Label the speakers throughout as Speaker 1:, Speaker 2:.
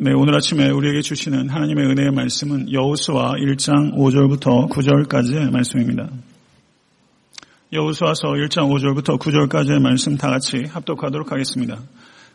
Speaker 1: 네, 오늘 아침에 우리에게 주시는 하나님의 은혜의 말씀은 여호수아 1장 5절부터 9절까지의 말씀입니다. 여호수아서 1장 5절부터 9절까지의 말씀 다 같이 합독하도록 하겠습니다.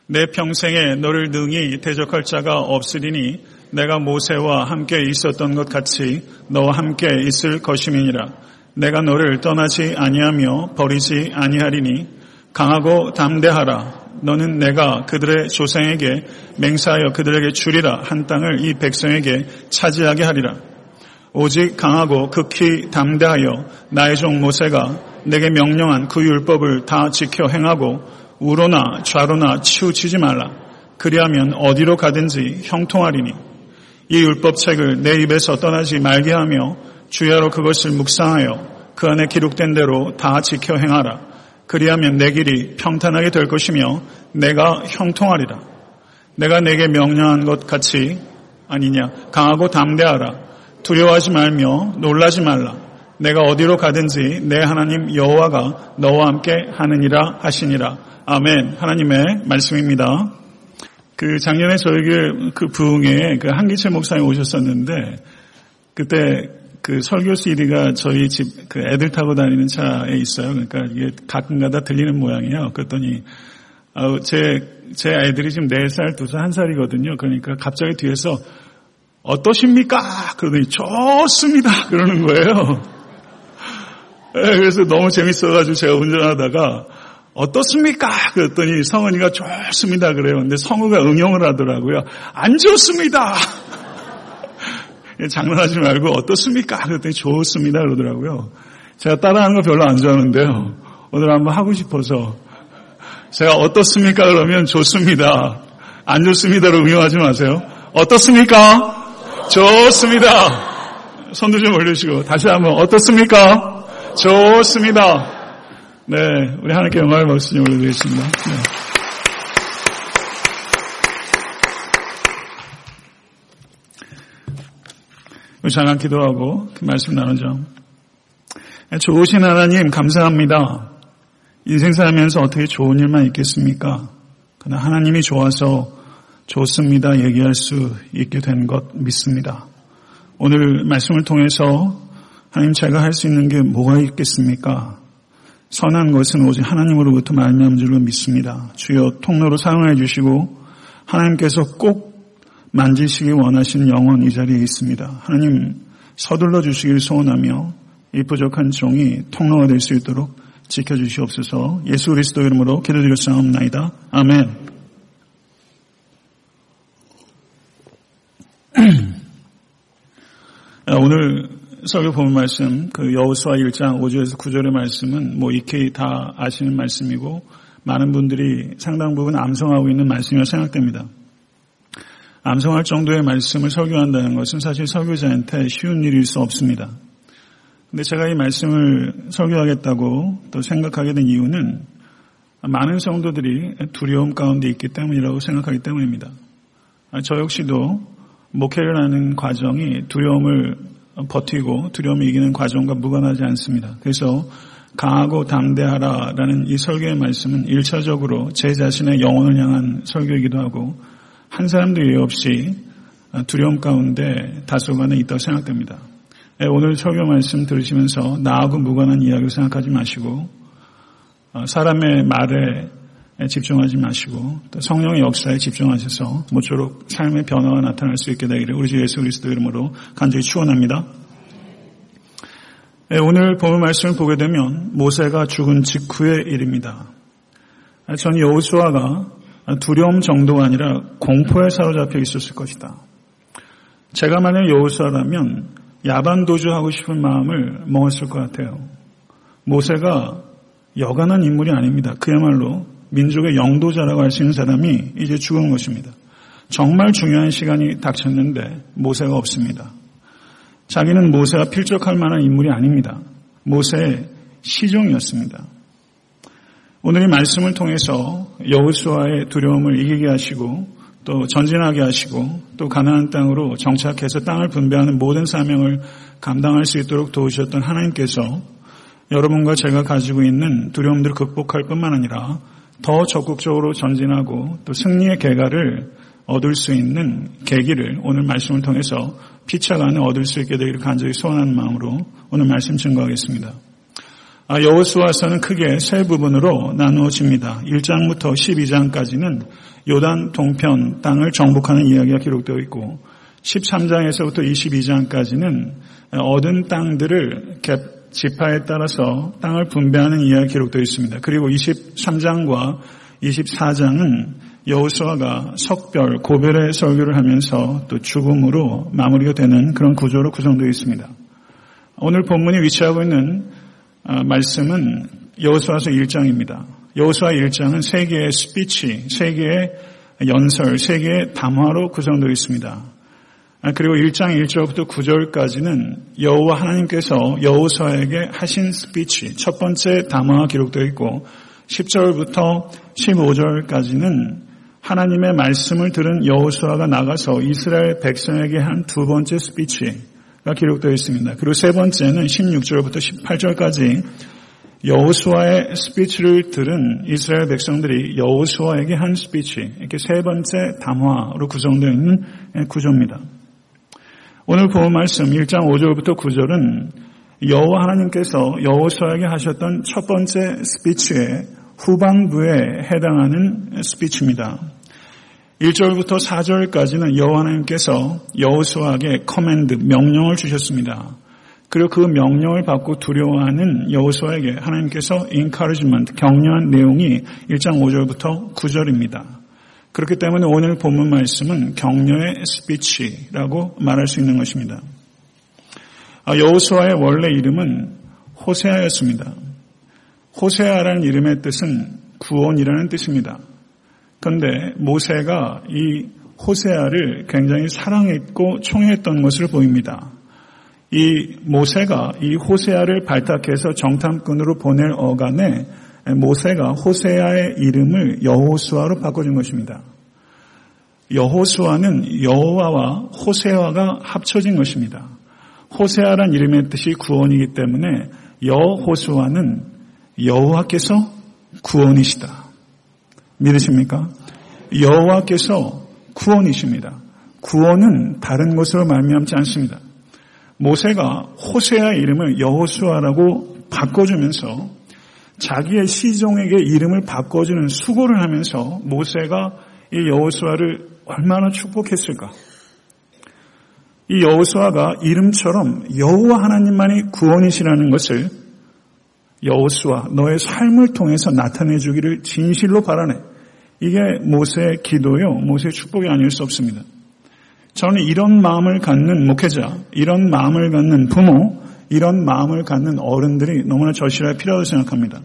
Speaker 1: 내 평생에 너를 능히 대적할 자가 없으리니 내가 모세와 함께 있었던 것 같이 너와 함께 있을 것임이니라. 내가 너를 떠나지 아니하며 버리지 아니하리니 강하고 담대하라. 너는 내가 그들의 조상에게 맹사하여 그들에게 주리라 한 땅을 이 백성에게 차지하게 하리라. 오직 강하고 극히 담대하여 나의 종 모세가 내게 명령한 그 율법을 다 지켜 행하고 우로나 좌로나 치우치지 말라. 그리하면 어디로 가든지 형통하리니 이 율법책을 내 입에서 떠나지 말게 하며 주야로 그것을 묵상하여 그 안에 기록된 대로 다 지켜 행하라. 그리하면 내 길이 평탄하게 될 것이며 내가 형통하리라. 내가 내게 명령한 것 같이 아니냐. 강하고 담대하라. 두려워하지 말며 놀라지 말라. 내가 어디로 가든지 내 하나님 여호와가 너와 함께 하느니라 하시니라. 아멘. 하나님의 말씀입니다. 그 작년에 저에게 그 부흥에 그 한기철 목사님 오셨었는데 그때 그 설교 CD가 저희 집 그 애들 타고 다니는 차에 있어요. 그러니까 이게 가끔가다 들리는 모양이에요. 그랬더니 제, 제 아이들이 지금 4살, 2살, 1살이거든요. 그러니까 갑자기 뒤에서 어떠십니까? 그러더니 좋습니다. 그러는 거예요. 네, 그래서 너무 재밌어가지고 제가 운전하다가 어떻습니까? 그랬더니 성은이가 좋습니다. 그래요. 근데 성우가 응용을 하더라고요. 안 좋습니다. 장난하지 말고 어떻습니까? 그랬더니 좋습니다. 그러더라고요. 제가 따라하는 거 별로 안 좋아하는데요. 오늘 한번 하고 싶어서 제가 어떻습니까? 그러면 좋습니다. 안 좋습니다로 응용하지 마세요. 어떻습니까? 좋습니다. 손도 좀 올리시고 다시 한번 어떻습니까? 좋습니다. 네, 우리 하나님께 영광을 받으시니 올려드리겠습니다. 네. 잠깐 기도하고 그 말씀 나누죠. 좋으신 하나님 감사합니다. 인생 살면서 어떻게 좋은 일만 있겠습니까? 그러나 하나님이 좋아서 좋습니다 얘기할 수 있게 된 것 믿습니다. 오늘 말씀을 통해서 하나님 제가 할 수 있는 게 뭐가 있겠습니까? 선한 것은 오직 하나님으로부터 말미암은 줄로 믿습니다. 주여 통로로 사용해 주시고 하나님께서 꼭 만지시기 원하시는 영혼 이 자리에 있습니다. 하나님 서둘러 주시길 소원하며 이 부족한 종이 통로가 될 수 있도록 지켜주시옵소서 예수 그리스도 이름으로 기도드렸사옵나이다. 아멘. 오늘 설교 보는 말씀 그 여호수아 1장 5절에서 9절의 말씀은 뭐 익히 다 아시는 말씀이고 많은 분들이 상당 부분 암송하고 있는 말씀이라 생각됩니다. 암송할 정도의 말씀을 설교한다는 것은 사실 설교자한테 쉬운 일일 수 없습니다. 근데 제가 이 말씀을 설교하겠다고 또 생각하게 된 이유는 많은 성도들이 두려움 가운데 있기 때문이라고 생각하기 때문입니다. 저 역시도 목회를 하는 과정이 두려움을 버티고 두려움을 이기는 과정과 무관하지 않습니다. 그래서 강하고 담대하라라는 이 설교의 말씀은 일차적으로 제 자신의 영혼을 향한 설교이기도 하고 한 사람도 예외 없이 두려움 가운데 다소간에 있다고 생각됩니다. 예, 오늘 설교 말씀 들으시면서 나하고 무관한 이야기를 생각하지 마시고 어, 사람의 말에 집중하지 마시고 또 성령의 역사에 집중하셔서 모쪼록 삶의 변화가 나타날 수 있게 되기를 우리 주 예수 그리스도 이름으로 간절히 축원합니다. 예, 오늘 본문 말씀을 보게 되면 모세가 죽은 직후의 일입니다. 전 여호수아가 두려움 정도가 아니라 공포에 사로잡혀 있었을 것이다. 제가 만약 여호수아라면 야반 도주하고 싶은 마음을 먹었을 것 같아요. 모세가 여간한 인물이 아닙니다. 그야말로 민족의 영도자라고 할 수 있는 사람이 이제 죽은 것입니다. 정말 중요한 시간이 닥쳤는데 모세가 없습니다. 자기는 모세가 필적할 만한 인물이 아닙니다. 모세의 시종이었습니다. 오늘 이 말씀을 통해서 여호수아의 두려움을 이기게 하시고 또 전진하게 하시고 또 가나안 땅으로 정착해서 땅을 분배하는 모든 사명을 감당할 수 있도록 도우셨던 하나님께서 여러분과 제가 가지고 있는 두려움들을 극복할 뿐만 아니라 더 적극적으로 전진하고 또 승리의 개가를 얻을 수 있는 계기를 오늘 말씀을 통해서 피차간에 얻을 수 있게 되기를 간절히 소원하는 마음으로 오늘 말씀 증거하겠습니다. 아, 여호수아서는 크게 세 부분으로 나누어집니다. 1장부터 12장까지는 요단 동편 땅을 정복하는 이야기가 기록되어 있고 13장에서부터 22장까지는 얻은 땅들을 지파에 따라서 땅을 분배하는 이야기가 기록되어 있습니다. 그리고 23장과 24장은 여호수아가 석별, 고별의 설교를 하면서 또 죽음으로 마무리가 되는 그런 구조로 구성되어 있습니다. 오늘 본문이 위치하고 있는 아, 말씀은 여호수아서 1장입니다. 여호수아 1장은 세 개의 스피치, 세 개의 연설, 세 개의 담화로 구성되어 있습니다. 아, 그리고 1장 1절부터 9절까지는 여호와 하나님께서 여호수아에게 하신 스피치, 첫 번째 담화가 기록되어 있고 10절부터 15절까지는 하나님의 말씀을 들은 여호수아가 나가서 이스라엘 백성에게 한 두 번째 스피치가 기록되어 있습니다. 그리고 세 번째는 16절부터 18절까지 여호수아의 스피치를 들은 이스라엘 백성들이 여호수아에게 한 스피치, 이렇게 세 번째 담화로 구성되어 있는 구조입니다. 오늘 본 말씀 1장 5절부터 9절은 여호와 하나님께서 여호수아에게 하셨던 첫 번째 스피치의 후반부에 해당하는 스피치입니다. 1절부터 4절까지는 여호와 하나님께서 여호수아에게 command 명령을 주셨습니다. 그리고 그 명령을 받고 두려워하는 여호수아에게 하나님께서 encouragement 격려한 내용이 1장 5절부터 9절입니다. 그렇기 때문에 오늘 본문 말씀은 격려의 스피치라고 말할 수 있는 것입니다. 아, 여호수아의 원래 이름은 호세아였습니다. 호세아라는 이름의 뜻은 구원이라는 뜻입니다. 그런데 모세가 이 호세아를 굉장히 사랑했고 총애했던 것을 보입니다. 이 모세가 이 호세아를 발탁해서 정탐꾼으로 보낼 어간에 모세가 호세아의 이름을 여호수아로 바꿔준 것입니다. 여호수아는 여호와와 호세아가 합쳐진 것입니다. 호세아란 이름의 뜻이 구원이기 때문에 여호수아는 여호와께서 구원이시다. 믿으십니까? 여호와께서 구원이십니다. 구원은 다른 것으로 말미암지 않습니다. 모세가 호세아 이름을 여호수아라고 바꿔주면서 자기의 시종에게 이름을 바꿔주는 수고를 하면서 모세가 이 여호수아를 얼마나 축복했을까? 이 여호수아가 이름처럼 여호와 하나님만이 구원이시라는 것을 여호수아 너의 삶을 통해서 나타내 주기를 진실로 바라네. 이게 모세의 기도요, 모세의 축복이 아닐 수 없습니다. 저는 이런 마음을 갖는 목회자, 이런 마음을 갖는 부모, 이런 마음을 갖는 어른들이 너무나 절실하게 필요하다고 생각합니다.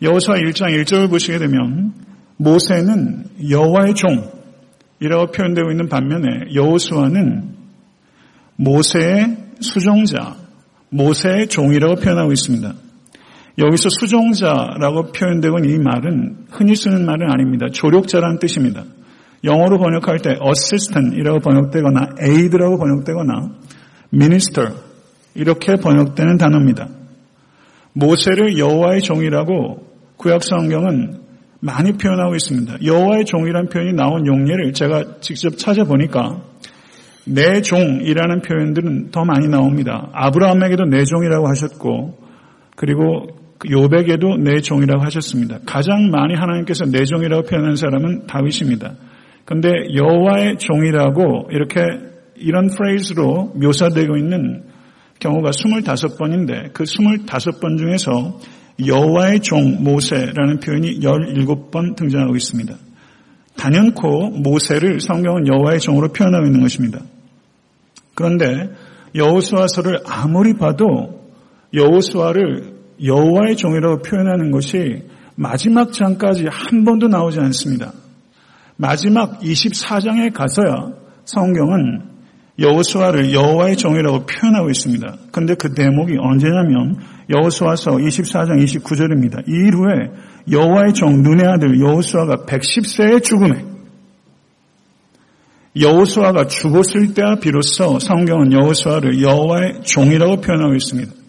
Speaker 1: 여호수아 1장 1절을 보시게 되면 모세는 여호와의 종이라고 표현되고 있는 반면에 여호수아는 모세의 수종자, 모세의 종이라고 표현하고 있습니다. 여기서 수종자라고 표현되고 이 말은 흔히 쓰는 말은 아닙니다. 조력자라는 뜻입니다. 영어로 번역할 때 assistant이라고 번역되거나 aid라고 번역되거나 minister 이렇게 번역되는 단어입니다. 모세를 여호와의 종이라고 구약 성경은 많이 표현하고 있습니다. 여호와의 종이라는 표현이 나온 용례를 제가 직접 찾아보니까 내 종이라는 표현들은 더 많이 나옵니다. 아브라함에게도 내 종이라고 하셨고 그리고 요백에도 내 종이라고 하셨습니다. 가장 많이 하나님께서 내 종이라고 표현한 사람은 다윗입니다. 그런데 여호와의 종이라고 이렇게 이런 프레이즈로 묘사되고 있는 경우가 25번인데 그 25번 중에서 여호와의 종 모세라는 표현이 17번 등장하고 있습니다. 단연코 모세를 성경은 여호와의 종으로 표현하고 있는 것입니다. 그런데 여호수아서를 아무리 봐도 여호수아를 여호와의 종이라고 표현하는 것이 마지막 장까지 한 번도 나오지 않습니다. 마지막 24장에 가서야 성경은 여호수아를 여호와의 종이라고 표현하고 있습니다. 그런데 그 대목이 언제냐면 여호수아서 24장 29절입니다. 이 일 후에 여호와의 종 눈의 아들 여호수아가 110세의 죽음에 여호수아가 죽었을 때야 비로소 성경은 여호수아를 여호와의 종이라고 표현하고 있습니다.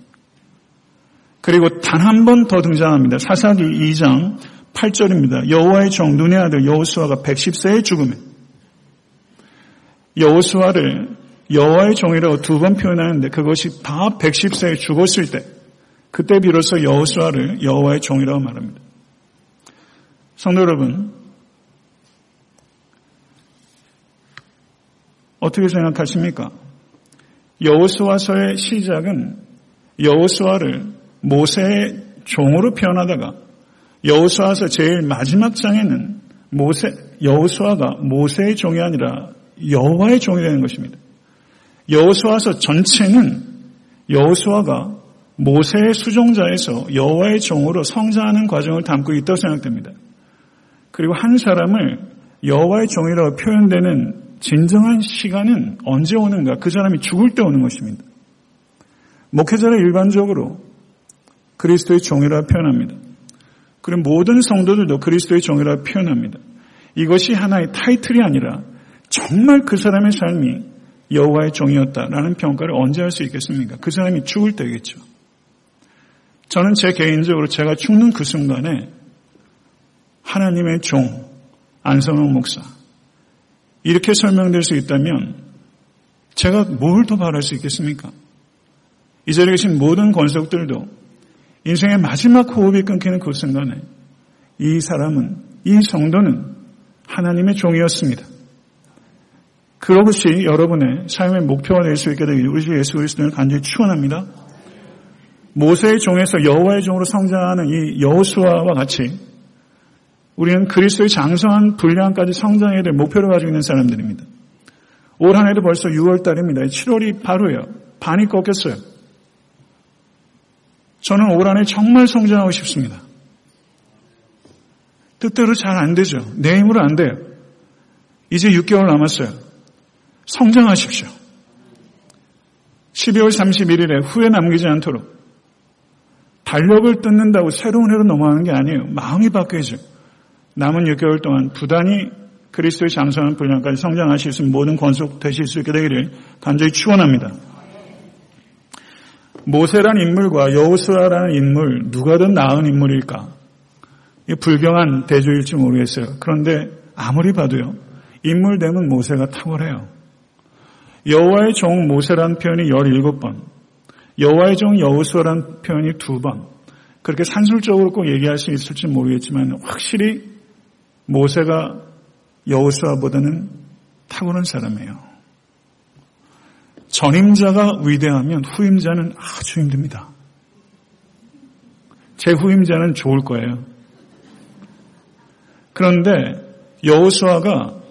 Speaker 1: 그리고 단 한 번 더 등장합니다. 사사기 2장 8절입니다. 여호와의 종 눈의 아들 여호수아가 110세의 죽음에 여호수아를 여호와의 종이라고 두 번 표현하는데 그것이 다 110세에 죽었을 때 그때 비로소 여호수아를 여호와의 종이라고 말합니다. 성도 여러분, 어떻게 생각하십니까? 여호수아서의 시작은 여호수아를 모세의 종으로 표현하다가 여호수아서 제일 마지막 장에는 모세 여호수아가 모세의 종이 아니라 여호와의 종이 되는 것입니다. 여호수아서 전체는 여호수아가 모세의 수종자에서 여호와의 종으로 성장하는 과정을 담고 있다고 생각됩니다. 그리고 한 사람을 여호와의 종이라고 표현되는 진정한 시간은 언제 오는가? 그 사람이 죽을 때 오는 것입니다. 목회자를 일반적으로 그리스도의 종이라고 표현합니다. 그리고 모든 성도들도 그리스도의 종이라고 표현합니다. 이것이 하나의 타이틀이 아니라 정말 그 사람의 삶이 여호와의 종이었다라는 평가를 언제 할 수 있겠습니까? 그 사람이 죽을 때겠죠. 저는 제 개인적으로 제가 죽는 그 순간에 하나님의 종 안성홍 목사 이렇게 설명될 수 있다면 제가 뭘 더 바랄 수 있겠습니까? 이 자리에 계신 모든 권속들도 인생의 마지막 호흡이 끊기는 그 순간에 이 사람은 이 성도는 하나님의 종이었습니다. 그것이 여러분의 삶의 목표가 될 수 있게 되기 우리 주 예수 그리스도를 간절히 축원합니다. 모세의 종에서 여호와의 종으로 성장하는 이 여호수아와 같이 우리는 그리스도의 장성한 분량까지 성장해야 될 목표를 가지고 있는 사람들입니다. 올 한 해도 벌써 6월 달입니다. 7월이 바로예요. 반이 꺾였어요. 저는 올 한해 정말 성장하고 싶습니다. 뜻대로 잘 안 되죠. 내 힘으로 안 돼요. 이제 6개월 남았어요. 성장하십시오. 12월 31일에 후회 남기지 않도록 달력을 뜯는다고 새로운 해로 넘어가는 게 아니에요. 마음이 바뀌어야죠. 남은 6개월 동안 부단히 그리스도의 장성한 분량까지 성장하실 수 있는 모든 권속 되실 수 있게 되기를 간절히 축원합니다. 모세란 인물과 여호수아라는 인물 누가 더 나은 인물일까? 불경한 대조일지 모르겠어요. 그런데 아무리 봐도요. 인물됨은 모세가 탁월해요. 여호와의 종 모세란 표현이 17번, 여호와의 종 여호수아란 표현이 두 번. 그렇게 산술적으로 꼭 얘기할 수 있을지 모르겠지만 확실히 모세가 여호수아보다는 탁월한 사람이에요. 전임자가 위대하면 후임자는 아주 힘듭니다. 제 후임자는 좋을 거예요. 그런데 여호수아가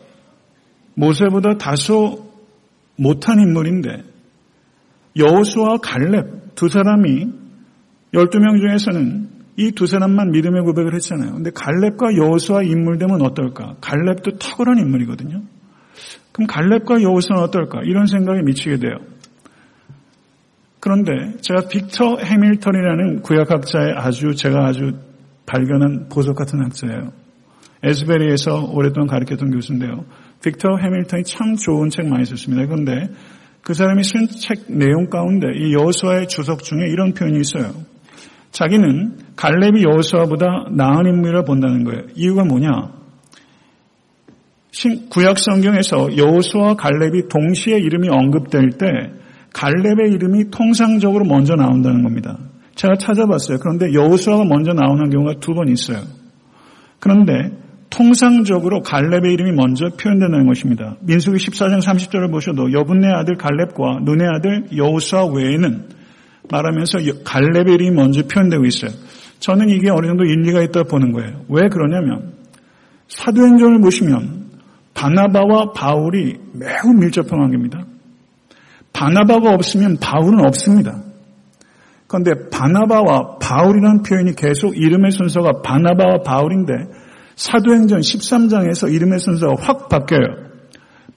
Speaker 1: 모세보다 다소 못한 인물인데 여호수와 갈렙 두 사람이 12명 중에서는 이 두 사람만 믿음의 고백을 했잖아요. 근데 갈렙과 여호수아 인물 되면 어떨까? 갈렙도 탁월한 인물이거든요. 그럼 갈렙과 여호수아는 어떨까? 이런 생각이 미치게 돼요. 그런데 제가 빅터 해밀턴이라는 구약학자의 아주 제가 아주 발견한 보석 같은 학자예요. 에스베리에서 오랫동안 가르쳤던 교수인데요. 빅터 해밀턴이 참 좋은 책 많이 썼습니다. 그런데 그 사람이 쓴 책 내용 가운데 이 여호수아의 주석 중에 이런 표현이 있어요. 자기는 갈렙이 여호수아보다 나은 인물을 본다는 거예요. 이유가 뭐냐? 구약 성경에서 여호수아 갈렙이 동시에 이름이 언급될 때 갈렙의 이름이 통상적으로 먼저 나온다는 겁니다. 제가 찾아봤어요. 그런데 여호수아가 먼저 나오는 경우가 두 번 있어요. 그런데 통상적으로 갈렙의 이름이 먼저 표현되는 것입니다. 민수기 14장 30절을 보셔도 여분네 아들 갈렙과 눈의 아들 여호수아 외에는 말하면서 갈렙의 이름이 먼저 표현되고 있어요. 저는 이게 어느 정도 일리가 있다 보는 거예요. 왜 그러냐면 사도행전을 보시면 바나바와 바울이 매우 밀접한 관계입니다. 바나바가 없으면 바울은 없습니다. 그런데 바나바와 바울이라는 표현이 계속 이름의 순서가 바나바와 바울인데 사도행전 13장에서 이름의 순서가 확 바뀌어요.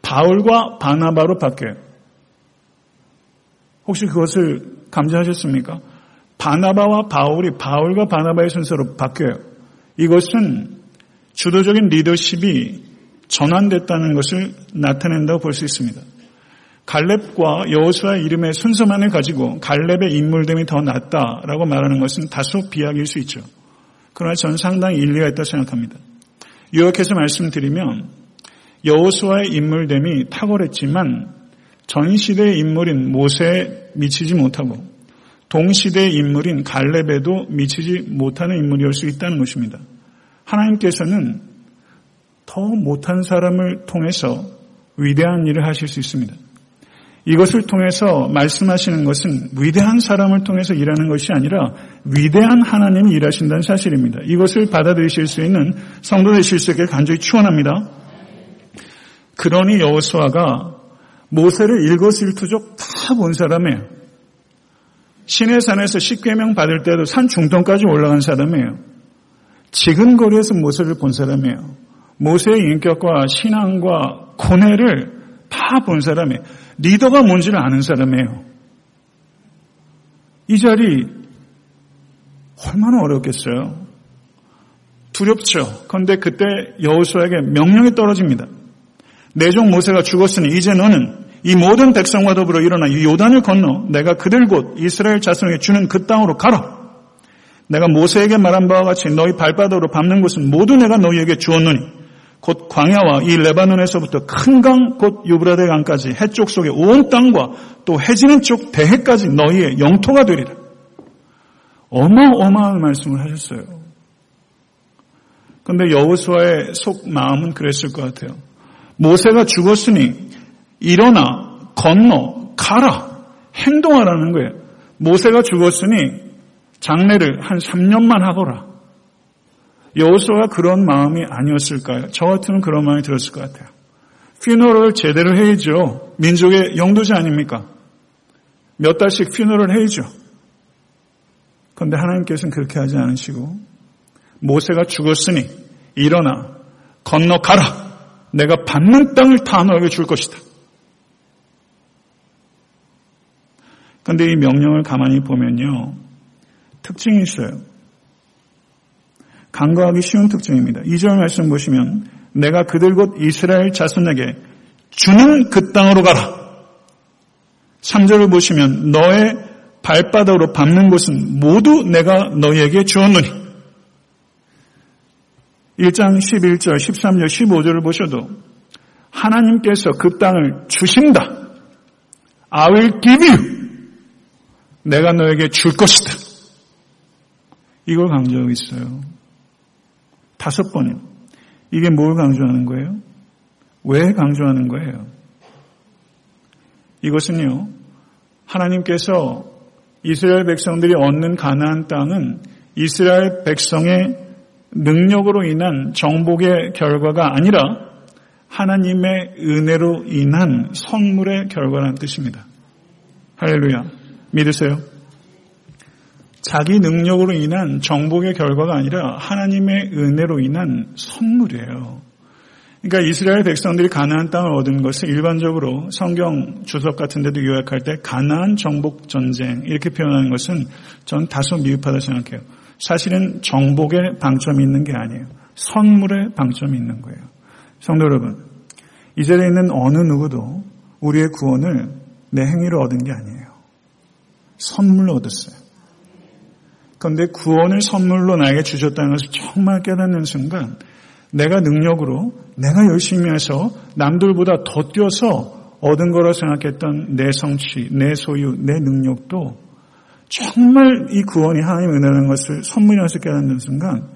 Speaker 1: 바울과 바나바로 바뀌어요. 혹시 그것을 감지하셨습니까? 바나바와 바울이 바울과 바나바의 순서로 바뀌어요. 이것은 주도적인 리더십이 전환됐다는 것을 나타낸다고 볼 수 있습니다. 갈렙과 여호수아의 이름의 순서만을 가지고 갈렙의 인물됨이 더 낫다라고 말하는 것은 다소 비약일 수 있죠. 그러나 저는 상당히 일리가 있다고 생각합니다. 요약해서 말씀드리면 여호수아의 인물됨이 탁월했지만 전 시대의 인물인 모세에 미치지 못하고 동시대의 인물인 갈렙에도 미치지 못하는 인물이올 수 있다는 것입니다. 하나님께서는 더 못한 사람을 통해서 위대한 일을 하실 수 있습니다. 이것을 통해서 말씀하시는 것은 위대한 사람을 통해서 일하는 것이 아니라 위대한 하나님이 일하신다는 사실입니다. 이것을 받아들이실 수 있는 성도 되실 수 있게 간절히 축원합니다. 그러니 여호수아가 모세를 일거수일투족 다 본 사람이에요. 신의 산에서 십계명 받을 때도 산 중동까지 올라간 사람이에요. 지금 거리에서 모세를 본 사람이에요. 모세의 인격과 신앙과 고뇌를 다 본 사람이에요. 리더가 뭔지를 아는 사람이에요. 이 자리 얼마나 어렵겠어요. 두렵죠. 그런데 그때 여호수아에게 명령이 떨어집니다. 내종 모세가 죽었으니 이제 너는 이 모든 백성과 더불어 일어나 이 요단을 건너 내가 그들 곧 이스라엘 자손에게 주는 그 땅으로 가라. 내가 모세에게 말한 바와 같이 너희 발바닥으로 밟는 곳은 모두 내가 너희에게 주었노니 곧 광야와 이 레바논에서부터 큰 강 곧 유브라데 강까지 해쪽 속의 온 땅과 또 해지는 쪽 대해까지 너희의 영토가 되리라. 어마어마한 말씀을 하셨어요. 그런데 여호수아의 속 마음은 그랬을 것 같아요. 모세가 죽었으니 일어나 건너 가라 행동하라는 거예요. 모세가 죽었으니 장례를 한 3년만 하거라. 여호수아가 그런 마음이 아니었을까요? 저 같으면 그런 마음이 들었을 것 같아요. 퓨너럴 제대로 해야죠. 민족의 영도자 아닙니까? 몇 달씩 퓨너럴 해야죠. 그런데 하나님께서는 그렇게 하지 않으시고 모세가 죽었으니 일어나 건너가라. 내가 받는 땅을 다 너에게 줄 것이다. 그런데 이 명령을 가만히 보면요. 특징이 있어요. 간과하기 쉬운 특징입니다. 2절 말씀 보시면 내가 그들 곧 이스라엘 자손에게 주는 그 땅으로 가라. 3절을 보시면 너의 발바닥으로 밟는 곳은 모두 내가 너희에게 주었노니 1장 11절, 13절, 15절을 보셔도 하나님께서 그 땅을 주신다. I will give you. 내가 너에게 줄 것이다. 이걸 강조하고 있어요. 다섯 번이요. 이게 뭘 강조하는 거예요? 왜 강조하는 거예요? 이것은요, 하나님께서 이스라엘 백성들이 얻는 가나안 땅은 이스라엘 백성의 능력으로 인한 정복의 결과가 아니라 하나님의 은혜로 인한 선물의 결과라는 뜻입니다. 할렐루야. 믿으세요? 자기 능력으로 인한 정복의 결과가 아니라 하나님의 은혜로 인한 선물이에요. 그러니까 이스라엘 백성들이 가나안 땅을 얻은 것을 일반적으로 성경 주석 같은 데도 요약할 때 가나안 정복 전쟁 이렇게 표현하는 것은 전 다소 미흡하다 생각해요. 사실은 정복에 방점이 있는 게 아니에요. 선물에 방점이 있는 거예요. 성도 여러분, 이 자리에 있는 어느 누구도 우리의 구원을 내 행위로 얻은 게 아니에요. 선물로 얻었어요. 그런데 구원을 선물로 나에게 주셨다는 것을 정말 깨닫는 순간 내가 능력으로 내가 열심히 해서 남들보다 더 뛰어서 얻은 거라 생각했던 내 성취, 내 소유, 내 능력도 정말 이 구원이 하나님의 은혜라는 것을 선물이라서 깨닫는 순간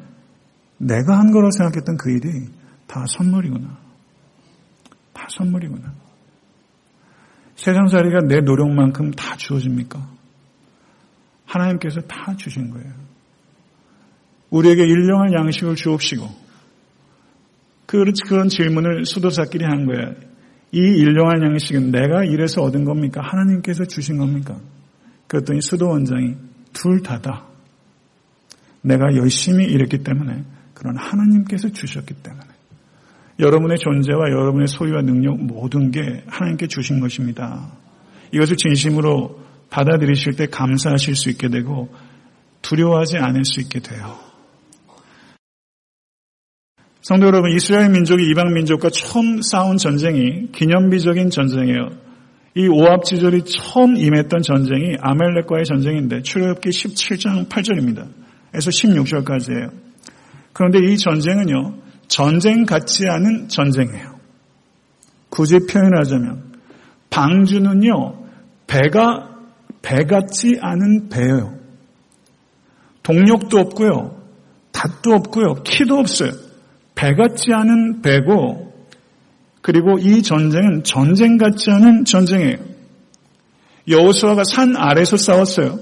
Speaker 1: 내가 한 거라 생각했던 그 일이 다 선물이구나. 다 선물이구나. 세상살이가 내 노력만큼 다 주어집니까? 하나님께서 다 주신 거예요. 우리에게 일용할 양식을 주옵시고 그런 질문을 수도사끼리 한 거예요. 이 일용할 양식은 내가 일해서 얻은 겁니까? 하나님께서 주신 겁니까? 그랬더니 수도원장이 둘 다다. 내가 열심히 일했기 때문에 그런 하나님께서 주셨기 때문에 여러분의 존재와 여러분의 소유와 능력 모든 게 하나님께 주신 것입니다. 이것을 진심으로 받아들이실 때 감사하실 수 있게 되고 두려워하지 않을 수 있게 돼요. 성도 여러분, 이스라엘 민족이 이방 민족과 처음 싸운 전쟁이 기념비적인 전쟁이에요. 이 오합지졸이 처음 임했던 전쟁이 아멜렉과의 전쟁인데 출애굽기 17장 8절입니다. 에서 16절까지예요. 그런데 이 전쟁은요. 전쟁 같지 않은 전쟁이에요. 굳이 표현하자면 방주는요 배가 배 같지 않은 배예요. 동력도 없고요. 닷도 없고요. 키도 없어요. 배 같지 않은 배고 그리고 이 전쟁은 전쟁 같지 않은 전쟁이에요. 여호수아가 산 아래서 싸웠어요.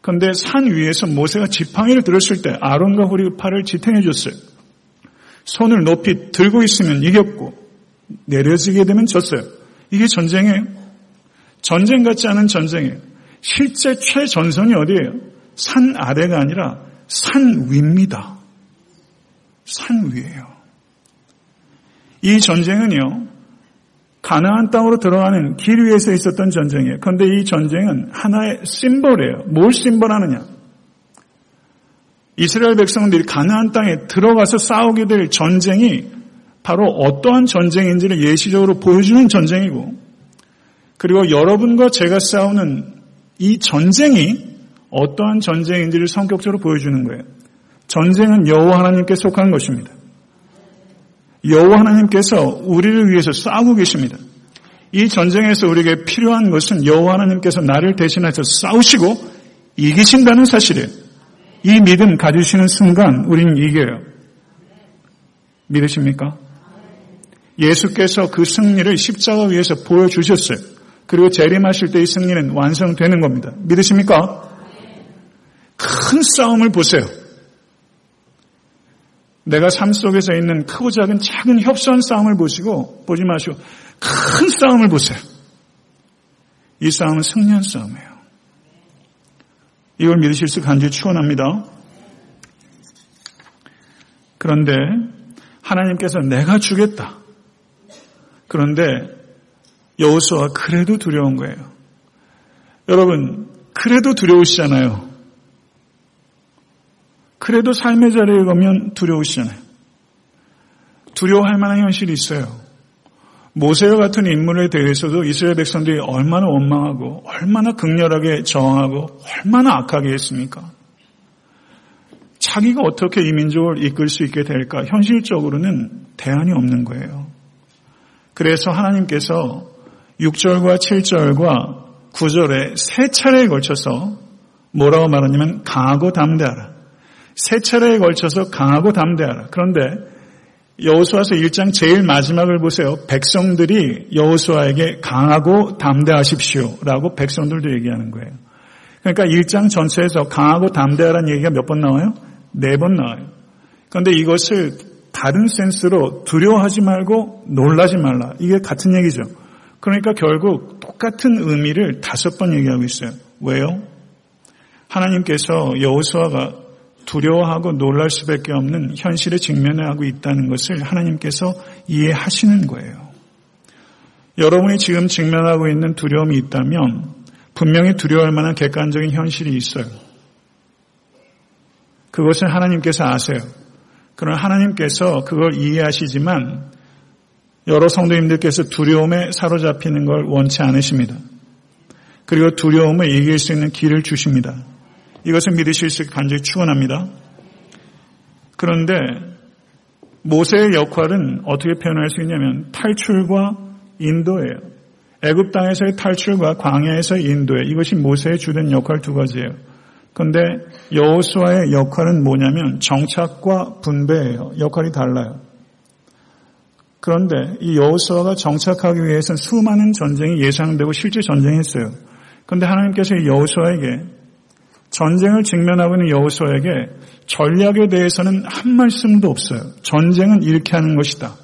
Speaker 1: 그런데 산 위에서 모세가 지팡이를 들었을 때 아론과 후리 팔을 지탱해 줬어요. 손을 높이 들고 있으면 이겼고 내려지게 되면 졌어요. 이게 전쟁이에요. 전쟁 같지 않은 전쟁이에요. 실제 최전선이 어디예요? 산 아래가 아니라 산 위입니다. 산 위예요. 이 전쟁은요, 가나안 땅으로 들어가는 길 위에서 있었던 전쟁이에요. 그런데 이 전쟁은 하나의 심벌이에요. 뭘 심벌하느냐? 이스라엘 백성들이 가나안 땅에 들어가서 싸우게 될 전쟁이 바로 어떠한 전쟁인지를 예시적으로 보여주는 전쟁이고, 그리고 여러분과 제가 싸우는 이 전쟁이 어떠한 전쟁인지를 성격적으로 보여주는 거예요. 전쟁은 여호와 하나님께 속한 것입니다. 여호와 하나님께서 우리를 위해서 싸우고 계십니다. 이 전쟁에서 우리에게 필요한 것은 여호와 하나님께서 나를 대신해서 싸우시고 이기신다는 사실이에요. 이 믿음 가지시는 순간 우리는 이겨요. 믿으십니까? 예수께서 그 승리를 십자가 위에서 보여주셨어요. 그리고 재림하실 때이 승리는 완성되는 겁니다. 믿으십니까? 큰 싸움을 보세요. 내가 삶 속에서 있는 크고 작은 작은 협소한 싸움을 보시고 보지 마시고 큰 싸움을 보세요. 이 싸움은 승리한 싸움이에요. 이걸 믿으실 수 간절히 축원합니다. 그런데 하나님께서 내가 주겠다. 그런데 여호수아 그래도 두려운 거예요. 여러분 그래도 두려우시잖아요. 그래도 삶의 자리에 가면 두려우시잖아요. 두려워할 만한 현실이 있어요. 모세와 같은 인물에 대해서도 이스라엘 백성들이 얼마나 원망하고 얼마나 극렬하게 저항하고 얼마나 악하게 했습니까? 자기가 어떻게 이 민족을 이끌 수 있게 될까? 현실적으로는 대안이 없는 거예요. 그래서 하나님께서 6절과 7절과 9절에 세 차례에 걸쳐서 뭐라고 말하냐면 강하고 담대하라. 세 차례에 걸쳐서 강하고 담대하라. 그런데 여호수아서 1장 제일 마지막을 보세요. 백성들이 여호수아에게 강하고 담대하십시오라고 백성들도 얘기하는 거예요. 그러니까 1장 전체에서 강하고 담대하라는 얘기가 몇 번 나와요? 네 번 나와요. 그런데 이것을 다른 센스로 두려워하지 말고 놀라지 말라. 이게 같은 얘기죠. 그러니까 결국 똑같은 의미를 다섯 번 얘기하고 있어요. 왜요? 하나님께서 여호수아가 두려워하고 놀랄 수밖에 없는 현실에 직면하고 있다는 것을 하나님께서 이해하시는 거예요. 여러분이 지금 직면하고 있는 두려움이 있다면 분명히 두려워할 만한 객관적인 현실이 있어요. 그것을 하나님께서 아세요. 그러나 하나님께서 그걸 이해하시지만 여러 성도님들께서 두려움에 사로잡히는 걸 원치 않으십니다. 그리고 두려움을 이길 수 있는 길을 주십니다. 이것을 믿으실 수 있게 간절히 축원합니다. 그런데 모세의 역할은 어떻게 표현할 수 있냐면 탈출과 인도예요. 애굽 땅에서의 탈출과 광야에서의 인도예 이것이 모세의 주된 역할 두 가지예요. 그런데 여호수아의 역할은 뭐냐면 정착과 분배예요. 역할이 달라요. 그런데 이 여호수아가 정착하기 위해서는 수많은 전쟁이 예상되고 실제 전쟁했어요. 그런데 하나님께서 이 여호수아에게 전쟁을 직면하고 있는 여호수아에게 전략에 대해서는 한 말씀도 없어요. 전쟁은 이렇게 하는 것이다.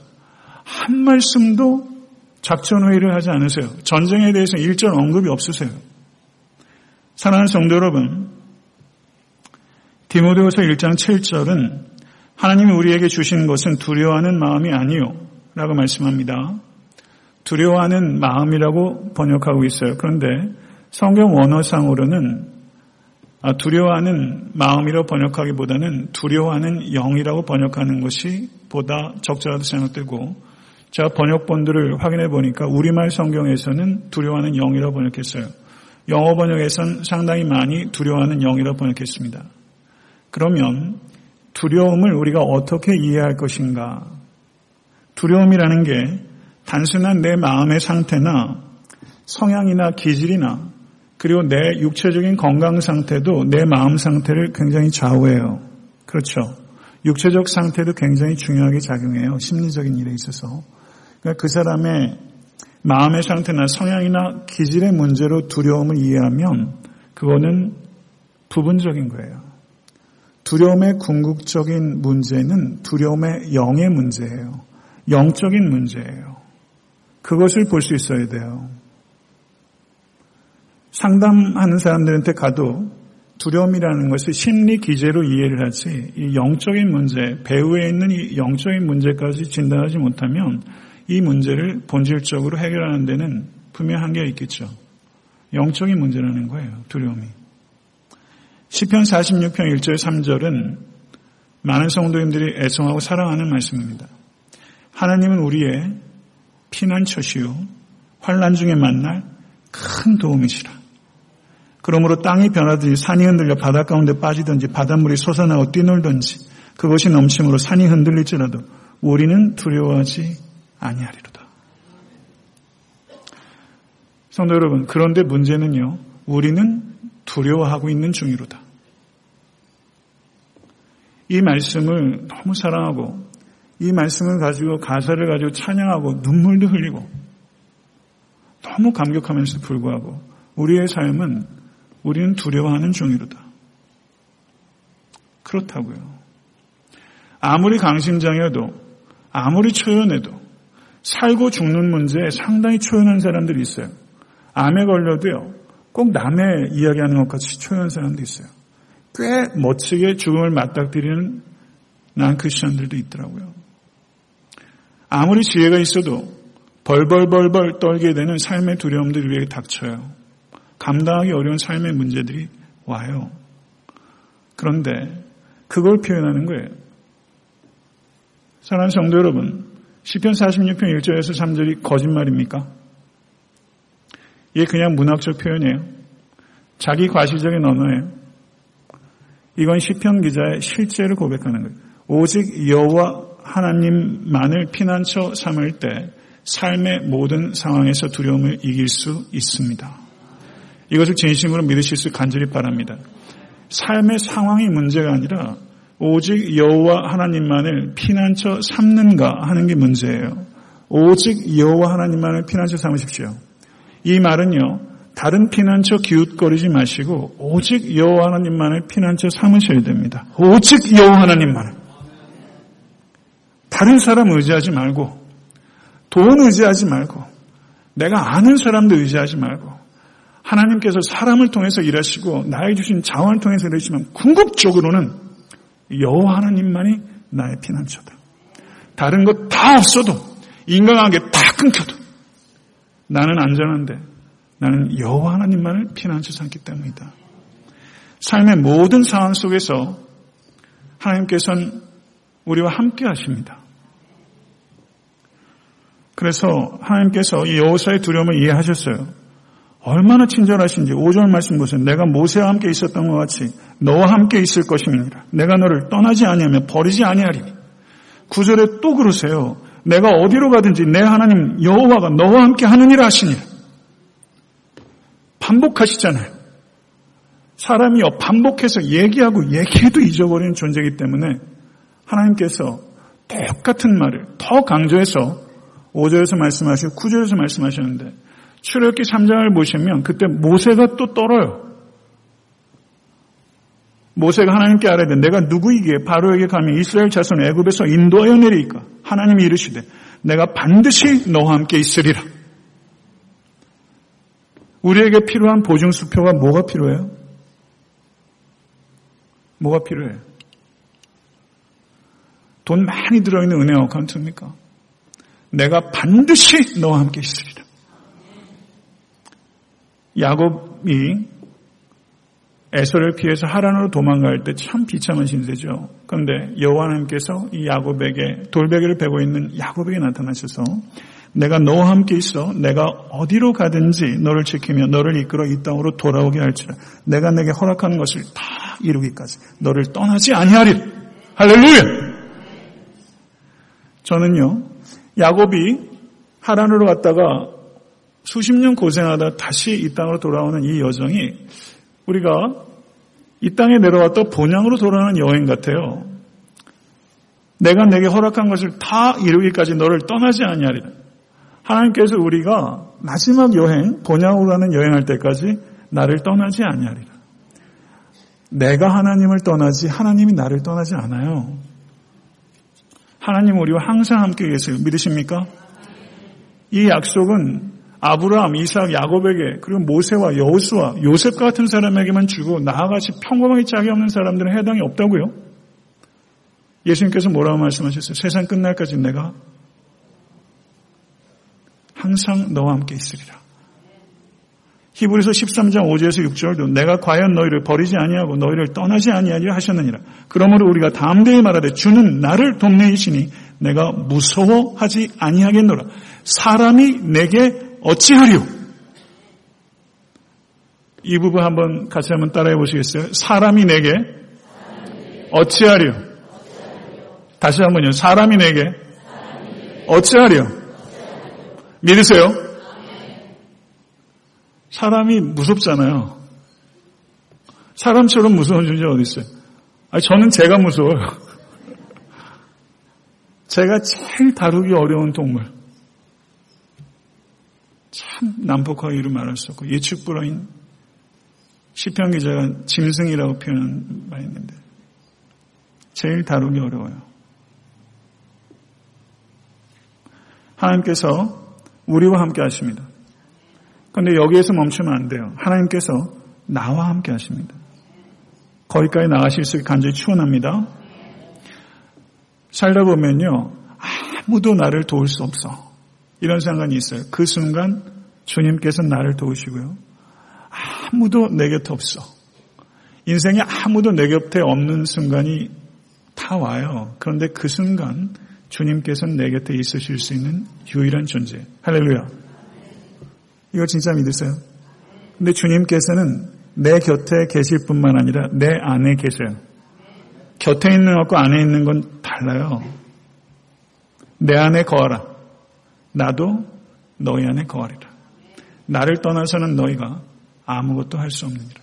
Speaker 1: 한 말씀도 작전 회의를 하지 않으세요. 전쟁에 대해서 일절 언급이 없으세요. 사랑하는 성도 여러분, 디모데후서 1장 7절은 하나님이 우리에게 주신 것은 두려워하는 마음이 아니요 라고 말씀합니다. 두려워하는 마음이라고 번역하고 있어요. 그런데 성경 원어상으로는 아, 두려워하는 마음이라고 번역하기보다는 두려워하는 영이라고 번역하는 것이 보다 적절하다 생각되고 제가 번역본들을 확인해 보니까 우리말 성경에서는 두려워하는 영이라고 번역했어요. 영어 번역에선 상당히 많이 두려워하는 영이라고 번역했습니다. 그러면 두려움을 우리가 어떻게 이해할 것인가? 두려움이라는 게 단순한 내 마음의 상태나 성향이나 기질이나 그리고 내 육체적인 건강 상태도 내 마음 상태를 굉장히 좌우해요. 그렇죠. 육체적 상태도 굉장히 중요하게 작용해요. 심리적인 일에 있어서. 그러니까 그 사람의 마음의 상태나 성향이나 기질의 문제로 두려움을 이해하면 그거는 부분적인 거예요. 두려움의 궁극적인 문제는 두려움의 영의 문제예요. 영적인 문제예요. 그것을 볼 수 있어야 돼요. 상담하는 사람들한테 가도 두려움이라는 것을 심리 기제로 이해를 하지 이 영적인 문제, 배후에 있는 이 영적인 문제까지 진단하지 못하면 이 문제를 본질적으로 해결하는 데는 분명 한계가 있겠죠. 영적인 문제라는 거예요. 두려움이. 시편 46편 1절 3절은 많은 성도님들이 애송하고 사랑하는 말씀입니다. 하나님은 우리의 피난처시요 환란 중에 만날 큰 도움이시라. 그러므로 땅이 변하든지 산이 흔들려 바다 가운데 빠지든지 바닷물이 솟아나고 뛰놀든지 그것이 넘침으로 산이 흔들릴지라도 우리는 두려워하지 아니하리로다. 성도 여러분, 그런데 문제는요. 우리는 두려워하고 있는 중이로다. 이 말씀을 너무 사랑하고 이 말씀을 가지고 가사를 가지고 찬양하고 눈물도 흘리고 너무 감격하면서 불구하고 우리의 삶은 우리는 두려워하는 중이로다. 그렇다고요. 아무리 강심장이어도 아무리 초연해도 살고 죽는 문제에 상당히 초연한 사람들이 있어요. 암에 걸려도요. 꼭 남의 이야기하는 것 같이 초연한 사람도 있어요. 꽤 멋지게 죽음을 맞닥뜨리는 난 크리스천들도 있더라고요. 아무리 지혜가 있어도 벌벌벌벌 떨게 되는 삶의 두려움들이 우리에게 닥쳐요. 감당하기 어려운 삶의 문제들이 와요. 그런데 그걸 표현하는 거예요. 사랑하는 성도 여러분, 10편 46편 1절에서 3절이 거짓말입니까? 이게 그냥 문학적 표현이에요. 자기 과시적인 언어예요. 이건 시편 기자의 실제를 고백하는 거예요. 오직 여호와 하나님만을 피난처 삼을 때 삶의 모든 상황에서 두려움을 이길 수 있습니다. 이것을 진심으로 믿으실 수 간절히 바랍니다. 삶의 상황이 문제가 아니라 오직 여호와 하나님만을 피난처 삼는가 하는 게 문제예요. 오직 여호와 하나님만을 피난처 삼으십시오. 이 말은요. 다른 피난처 기웃거리지 마시고 오직 여호와 하나님만을 피난처 삼으셔야 됩니다. 오직 여호와 하나님만을. 다른 사람 의지하지 말고 돈 의지하지 말고 내가 아는 사람도 의지하지 말고 하나님께서 사람을 통해서 일하시고 나의 주신 자원을 통해서 일하시면 궁극적으로는 여호와 하나님만이 나의 피난처다. 다른 것 다 없어도 인간관계 다 끊겨도 나는 안전한데 나는 여호와 하나님만을 피난처 삼기 때문이다. 삶의 모든 상황 속에서 하나님께서는 우리와 함께 하십니다. 그래서 하나님께서 이 여호사의 두려움을 이해하셨어요. 얼마나 친절하신지 5절 말씀 보세요. 내가 모세와 함께 있었던 것 같이 너와 함께 있을 것입니다. 내가 너를 떠나지 아니하며 버리지 아니하리니. 9절에 또 그러세요. 내가 어디로 가든지 내 하나님 여호와가 너와 함께 하느니라 하시니. 반복하시잖아요. 사람이요 반복해서 얘기하고 얘기해도 잊어버리는 존재이기 때문에 하나님께서 똑같은 말을 더 강조해서 5절에서 말씀하시고 9절에서 말씀하셨는데 출애굽기 3장을 보시면 그때 모세가 또 떨어요. 모세가 하나님께 알아야 돼. 내가 누구이기에 바로에게 가면 이스라엘 자손 애굽에서 인도하여 내리니까 하나님이 이르시되 내가 반드시 너와 함께 있으리라. 우리에게 필요한 보증 수표가 뭐가 필요해요? 뭐가 필요해요? 돈 많이 들어있는 은행 어카운트입니까? 내가 반드시 너와 함께 있으리라. 야곱이 에서를 피해서 하란으로 도망갈 때 참 비참한 신세죠. 그런데 여호와 하나님께서 이 야곱에게 돌베개를 베고 있는 야곱에게 나타나셔서 내가 너와 함께 있어 내가 어디로 가든지 너를 지키며 너를 이끌어 이 땅으로 돌아오게 할지라 내가 내게 허락하는 것을 다 이루기까지 너를 떠나지 아니하리 할렐루야 저는요 야곱이 하란으로 갔다가 수십 년 고생하다 다시 이 땅으로 돌아오는 이 여정이 우리가 이 땅에 내려왔다 본향으로 돌아오는 여행 같아요. 내가 내게 허락한 것을 다 이루기까지 너를 떠나지 아니하리라. 하나님께서 우리가 마지막 여행, 본향으로 가는 여행할 때까지 나를 떠나지 아니하리라. 내가 하나님을 떠나지 하나님이 나를 떠나지 않아요. 하나님 우리와 항상 함께 계세요. 믿으십니까? 이 약속은 아브라함, 이삭, 야곱에게 그리고 모세와 여호수와 요셉 같은 사람에게만 주고 나아같이 평범하게 짝이 없는 사람들은 해당이 없다고요. 예수님께서 뭐라고 말씀하셨어요? 세상 끝날까지 내가 항상 너와 함께 있으리라. 히브리서 13장 5절에서 6절도 내가 과연 너희를 버리지 아니하고 너희를 떠나지 아니하리라 하셨느니라. 그러므로 우리가 담대히 말하되 주는 나를 돕내이시니 내가 무서워하지 아니하겠노라. 사람이 내게 어찌하리요? 이 부분 한번 같이 한번 따라해 보시겠어요? 사람이 내게 어찌하리요? 다시 한번요. 사람이 내게 어찌하리요? 믿으세요? 사람이 무섭잖아요. 사람처럼 무서운 존재 어디 있어요? 아니, 저는 제가 무서워요. 제가 제일 다루기 어려운 동물. 참 난폭하게 이루 말할 수 없고 예측불허인 시편 기자가 짐승이라고 표현한 바 있는데 제일 다루기 어려워요. 하나님께서 우리와 함께 하십니다. 그런데 여기에서 멈추면 안 돼요. 하나님께서 나와 함께 하십니다. 거기까지 나가실 수 있게 간절히 추원합니다. 살다 보면요. 아무도 나를 도울 수 없어. 이런 생각이 있어요. 그 순간 주님께서 나를 도우시고요. 아무도 내 곁에 없어. 인생에 아무도 내 곁에 없는 순간이 다 와요. 그런데 그 순간 주님께서는 내 곁에 있으실 수 있는 유일한 존재. 할렐루야. 이거 진짜 믿으세요? 근데 주님께서는 내 곁에 계실 뿐만 아니라 내 안에 계셔요. 곁에 있는 것과 안에 있는 건 달라요. 내 안에 거하라. 나도 너희 안에 거하리라. 나를 떠나서는 너희가 아무것도 할 수 없느니라.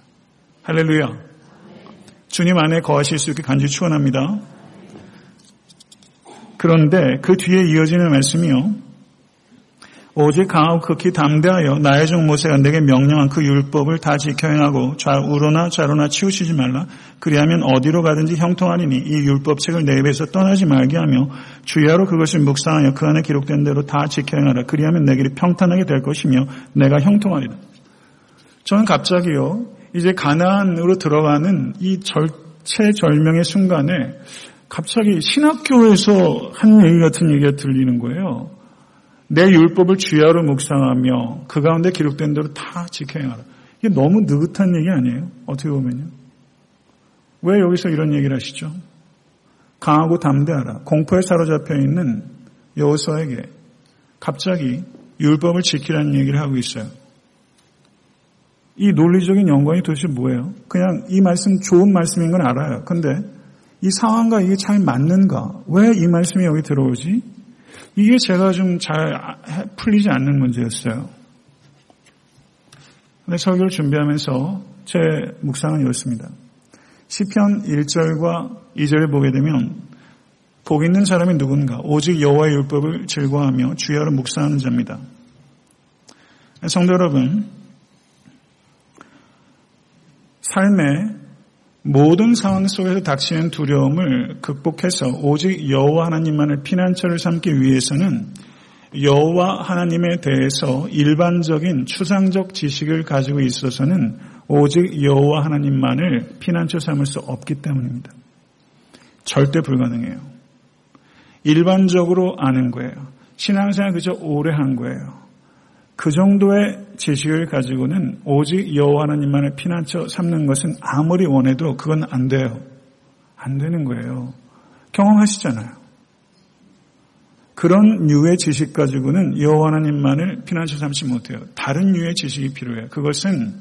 Speaker 1: 할렐루야. 주님 안에 거하실 수 있게 간절히 축원합니다. 그런데 그 뒤에 이어지는 말씀이요. 오직 강하고 극히 담대하여 나의 종 모세가 내게 명령한 그 율법을 다 지켜 행하고 좌우로나 좌로나 치우치지 말라. 그리하면 어디로 가든지 형통하리니 이 율법책을 내 입에서 떠나지 말게 하며 주야로 그것을 묵상하여 그 안에 기록된 대로 다 지켜 행하라. 그리하면 내 길이 평탄하게 될 것이며 내가 형통하리라. 저는 갑자기요. 이제 가나안으로 들어가는 이 절체절명의 순간에 갑자기 신학교에서 한 얘기 같은 얘기가 들리는 거예요. 내 율법을 주야로 묵상하며 그 가운데 기록된 대로 다 지켜 행하라. 이게 너무 느긋한 얘기 아니에요? 어떻게 보면요. 왜 여기서 이런 얘기를 하시죠? 강하고 담대하라. 공포에 사로잡혀 있는 여호수아에게 갑자기 율법을 지키라는 얘기를 하고 있어요. 이 논리적인 연관이 도대체 뭐예요? 그냥 이 말씀 좋은 말씀인 건 알아요. 근데 이 상황과 이게 잘 맞는가? 왜 이 말씀이 여기 들어오지? 이게 제가 좀 잘 풀리지 않는 문제였어요. 근데 설교를 준비하면서 제 묵상은 이렇습니다. 시편 1절과 2절을 보게 되면 복 있는 사람이 누군가 오직 여호와의 율법을 즐거워하며 주야로 묵상하는 자입니다. 성도 여러분, 삶의 모든 상황 속에서 닥치는 두려움을 극복해서 오직 여호와 하나님만을 피난처를 삼기 위해서는 여호와 하나님에 대해서 일반적인 추상적 지식을 가지고 있어서는 오직 여호와 하나님만을 피난처 삼을 수 없기 때문입니다. 절대 불가능해요. 일반적으로 아는 거예요. 신앙생활 그저 오래 한 거예요. 그 정도의 지식을 가지고는 오직 여호와 하나님만을 피난처 삼는 것은 아무리 원해도 그건 안 돼요. 안 되는 거예요. 경험하시잖아요. 그런 유의 지식 가지고는 여호와 하나님만을 피난처 삼지 못해요. 다른 유의 지식이 필요해요. 그것은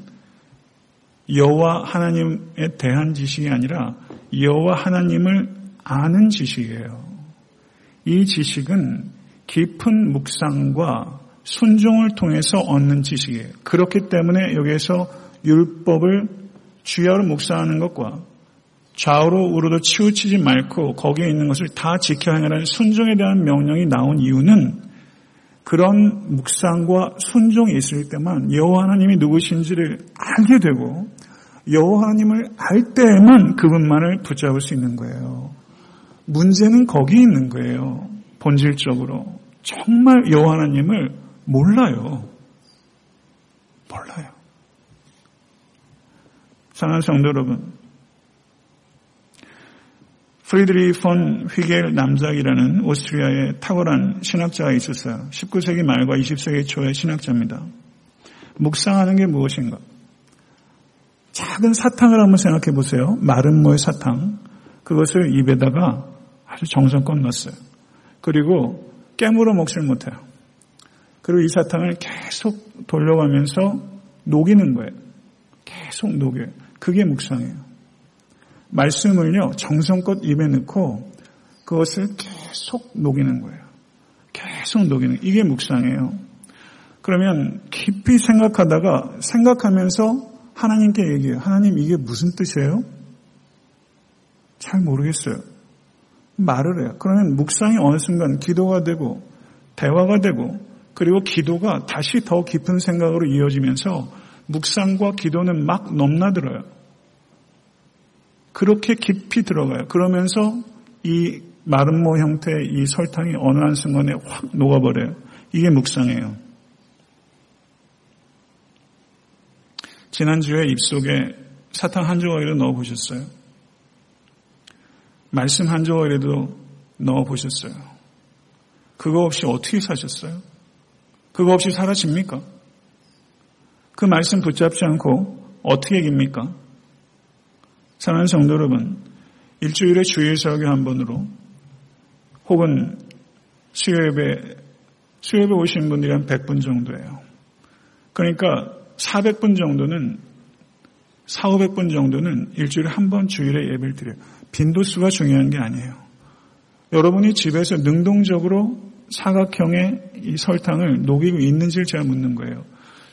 Speaker 1: 여호와 하나님에 대한 지식이 아니라 여호와 하나님을 아는 지식이에요. 이 지식은 깊은 묵상과 순종을 통해서 얻는 지식이에요. 그렇기 때문에 여기에서 율법을 주야로 묵상하는 것과 좌우로 우로도 치우치지 말고 거기에 있는 것을 다 지켜 행하라는 순종에 대한 명령이 나온 이유는 그런 묵상과 순종이 있을 때만 여호와 하나님이 누구신지를 알게 되고 여호와 하나님을 알 때에만 그분만을 붙잡을 수 있는 거예요. 문제는 거기 있는 거예요. 본질적으로 정말 여호와 하나님을 몰라요. 몰라요. 사랑하는 성도 여러분, 프리드리 폰 휘겔 남작이라는 오스트리아의 탁월한 신학자가 있었어요. 19세기 말과 20세기 초의 신학자입니다. 묵상하는 게 무엇인가? 작은 사탕을 한번 생각해 보세요. 마른 모의 사탕. 그것을 입에다가 아주 정성껏 넣었어요. 그리고 깨물어 먹질 못해요. 그리고 이 사탕을 계속 돌려가면서 녹이는 거예요. 계속 녹여요. 그게 묵상이에요. 말씀을요, 정성껏 입에 넣고 그것을 계속 녹이는 거예요. 계속 녹이는, 이게 묵상이에요. 그러면 깊이 생각하다가 생각하면서 하나님께 얘기해요. 하나님 이게 무슨 뜻이에요? 잘 모르겠어요. 말을 해요. 그러면 묵상이 어느 순간 기도가 되고 대화가 되고 그리고 기도가 다시 더 깊은 생각으로 이어지면서 묵상과 기도는 막 넘나들어요. 그렇게 깊이 들어가요. 그러면서 이 마름모 형태의 이 설탕이 어느 한 순간에 확 녹아버려요. 이게 묵상이에요. 지난주에 입속에 사탕 한 조각이라도 넣어보셨어요? 말씀 한 조각이라도 넣어보셨어요? 그거 없이 어떻게 사셨어요? 그거 없이 사라집니까? 그 말씀 붙잡지 않고 어떻게 이깁니까? 사랑하는 성도 여러분, 일주일에 주일 설교 한 번으로 혹은 수요예배, 수요예배 오신 분들이 한 100분 정도예요. 그러니까 400분 정도는 4, 500분 정도는 일주일에 한 번 주일에 예배를 드려요. 빈도수가 중요한 게 아니에요. 여러분이 집에서 능동적으로 사각형의 이 설탕을 녹이고 있는지를 제가 묻는 거예요.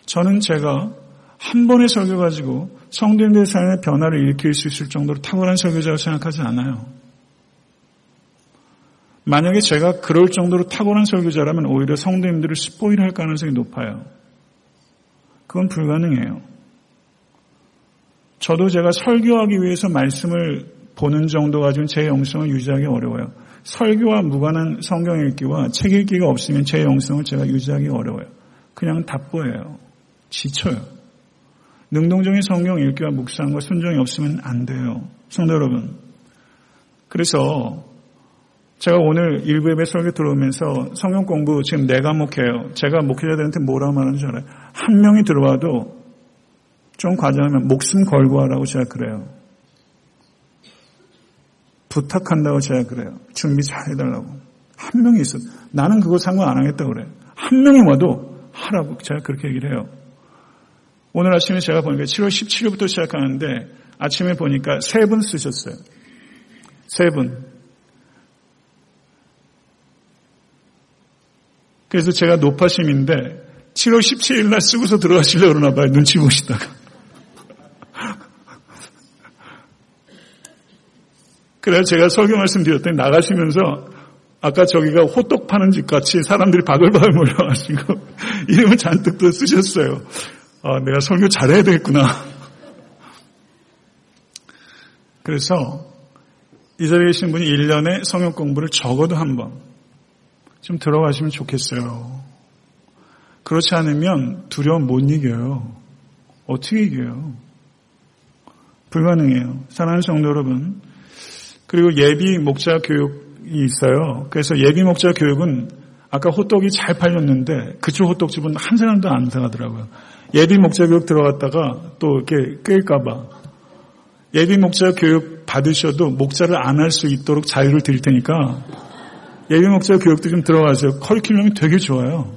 Speaker 1: 저는 제가 한 번의 설교 가지고 성도님들 삶의 변화를 일으킬 수 있을 정도로 탁월한 설교자라고 생각하지 않아요. 만약에 제가 그럴 정도로 탁월한 설교자라면 오히려 성도님들을 스포일할 가능성이 높아요. 그건 불가능해요. 저도 제가 설교하기 위해서 말씀을 보는 정도 가지고는 제 영성을 유지하기 어려워요. 설교와 무관한 성경 읽기와 책 읽기가 없으면 제 영성을 제가 유지하기 어려워요. 그냥 답보예요. 지쳐요. 능동적인 성경 읽기와 묵상과 순종이 없으면 안 돼요. 성도 여러분. 그래서 제가 오늘 일부 예배 설교 들어오면서 성경 공부 지금 내가 목해요. 제가 목회자들한테 뭐라 말하는 줄 알아요? 한 명이 들어와도 좀 과장하면 목숨 걸고 하라고 제가 그래요. 부탁한다고 제가 그래요. 준비 잘 해달라고. 한 명이 있어. 나는 그거 상관 안 하겠다고 그래요. 한 명이 와도 하라고 제가 그렇게 얘기를 해요. 오늘 아침에 제가 보니까 7월 17일부터 시작하는데 아침에 보니까 세 분 쓰셨어요. 세 분. 그래서 제가 노파심인데 7월 17일 날 쓰고서 들어가시려고 그러나 봐요. 눈치 보시다가. 그래서 제가 설교 말씀 드렸더니 나가시면서 아까 저기가 호떡 파는 집 같이 사람들이 바글바글 몰려가지고 이름을 잔뜩 또 쓰셨어요. 아, 내가 설교 잘해야 되겠구나. 그래서 이 자리에 계신 분이 1년에 성역 공부를 적어도 한 번 좀 들어가시면 좋겠어요. 그렇지 않으면 두려움 못 이겨요. 어떻게 이겨요? 불가능해요. 사랑하는 성도 여러분. 그리고 예비 목자 교육이 있어요. 그래서 예비 목자 교육은 아까 호떡이 잘 팔렸는데 그쪽 호떡집은 한 사람도 안 사가더라고요. 예비 목자 교육 들어갔다가 또 이렇게 깰까봐 예비 목자 교육 받으셔도 목자를 안 할 수 있도록 자유를 드릴 테니까 예비 목자 교육도 좀 들어가세요. 커리큘럼이 되게 좋아요.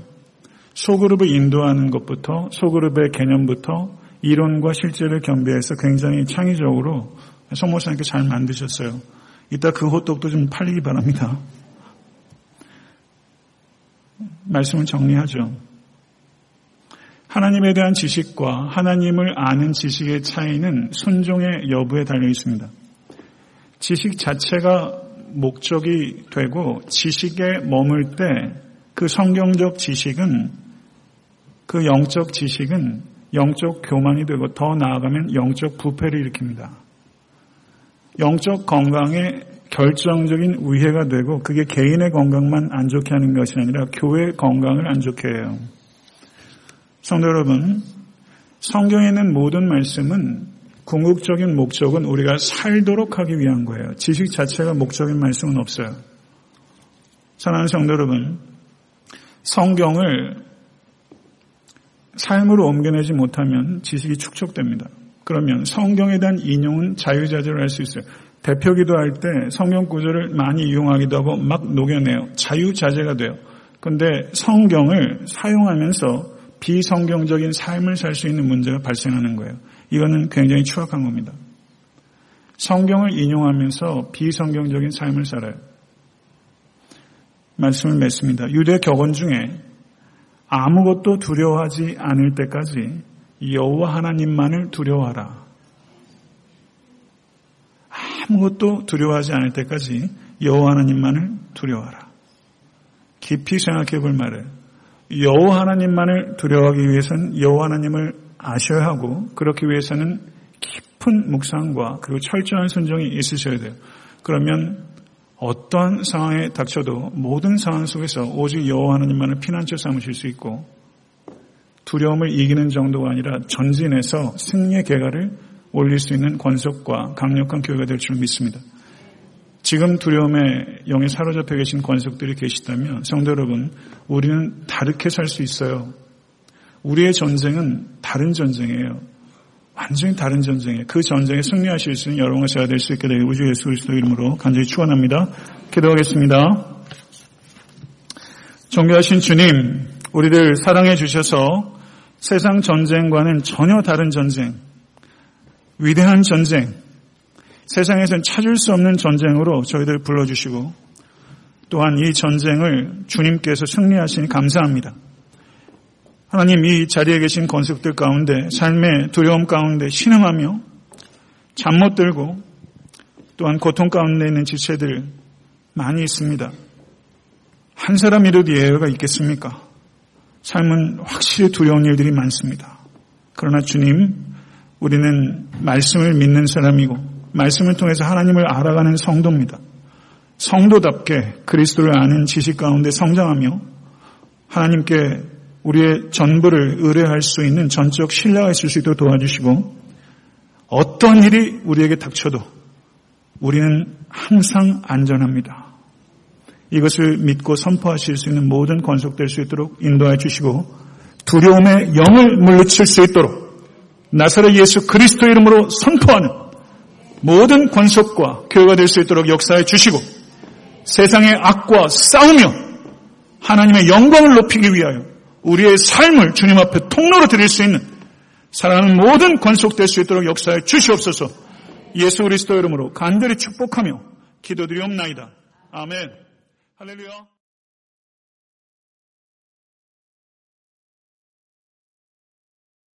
Speaker 1: 소그룹을 인도하는 것부터 소그룹의 개념부터 이론과 실제를 겸비해서 굉장히 창의적으로 성모사님께 잘 만드셨어요. 이따 그 호떡도 좀 팔리기 바랍니다. 말씀을 정리하죠. 하나님에 대한 지식과 하나님을 아는 지식의 차이는 순종의 여부에 달려 있습니다. 지식 자체가 목적이 되고 지식에 머물 때 그 성경적 지식은 그 영적 지식은 영적 교만이 되고 더 나아가면 영적 부패를 일으킵니다. 영적 건강에 결정적인 위해가 되고 그게 개인의 건강만 안 좋게 하는 것이 아니라 교회 건강을 안 좋게 해요. 성도 여러분, 성경에 있는 모든 말씀은 궁극적인 목적은 우리가 살도록 하기 위한 거예요. 지식 자체가 목적인 말씀은 없어요. 사랑하는 성도 여러분, 성경을 삶으로 옮겨내지 못하면 지식이 축적됩니다. 그러면 성경에 대한 인용은 자유자재로 할 수 있어요. 대표 기도할 때 성경 구절을 많이 이용하기도 하고 막 녹여내요. 자유자재가 돼요. 근데 성경을 사용하면서 비성경적인 삶을 살 수 있는 문제가 발생하는 거예요. 이거는 굉장히 추악한 겁니다. 성경을 인용하면서 비성경적인 삶을 살아요. 말씀을 맺습니다. 유대 격언 중에 아무것도 두려워하지 않을 때까지 여호와 하나님만을 두려워하라. 아무것도 두려워하지 않을 때까지 여호와 하나님만을 두려워하라. 깊이 생각해 볼 말을 여호와 하나님만을 두려워하기 위해서는 여호와 하나님을 아셔야 하고 그렇기 위해서는 깊은 묵상과 그리고 철저한 순종이 있으셔야 돼요. 그러면 어떠한 상황에 닥쳐도 모든 상황 속에서 오직 여호와 하나님만을 피난처 삼으실 수 있고 두려움을 이기는 정도가 아니라 전진해서 승리의 개가를 올릴 수 있는 권속과 강력한 교회가 될 줄 믿습니다. 지금 두려움에 영에 사로잡혀 계신 권속들이 계시다면 성도 여러분, 우리는 다르게 살 수 있어요. 우리의 전쟁은 다른 전쟁이에요. 완전히 다른 전쟁이에요. 그 전쟁에 승리하실 수 있는 여러분과 제가 될 수 있게 되길 우주 예수 그리스도 이름으로 간절히 축원합니다. 기도하겠습니다. 존귀하신 주님, 우리를 사랑해 주셔서 세상 전쟁과는 전혀 다른 전쟁, 위대한 전쟁, 세상에선 찾을 수 없는 전쟁으로 저희들 불러주시고 또한 이 전쟁을 주님께서 승리하시니 감사합니다. 하나님 이 자리에 계신 건숙들 가운데 삶의 두려움 가운데 신음하며 잠 못 들고 또한 고통 가운데 있는 지체들 많이 있습니다. 한 사람 이라도 예외가 있겠습니까? 삶은 확실히 두려운 일들이 많습니다. 그러나 주님, 우리는 말씀을 믿는 사람이고 말씀을 통해서 하나님을 알아가는 성도입니다. 성도답게 그리스도를 아는 지식 가운데 성장하며 하나님께 우리의 전부를 의뢰할 수 있는 전적 신뢰가 있을 수 있도록 도와주시고 어떤 일이 우리에게 닥쳐도 우리는 항상 안전합니다. 이것을 믿고 선포하실 수 있는 모든 건속될 수 있도록 인도해 주시고 두려움의 영을 물리칠 수 있도록 나사렛 예수 그리스도 이름으로 선포하는 모든 권속과 교회가 될 수 있도록 역사해 주시고 세상의 악과 싸우며 하나님의 영광을 높이기 위하여 우리의 삶을 주님 앞에 통로로 드릴 수 있는 사랑하는 모든 권속될 수 있도록 역사해 주시옵소서 예수 그리스도 이름으로 간절히 축복하며 기도드리옵나이다. 아멘. 할렐루야.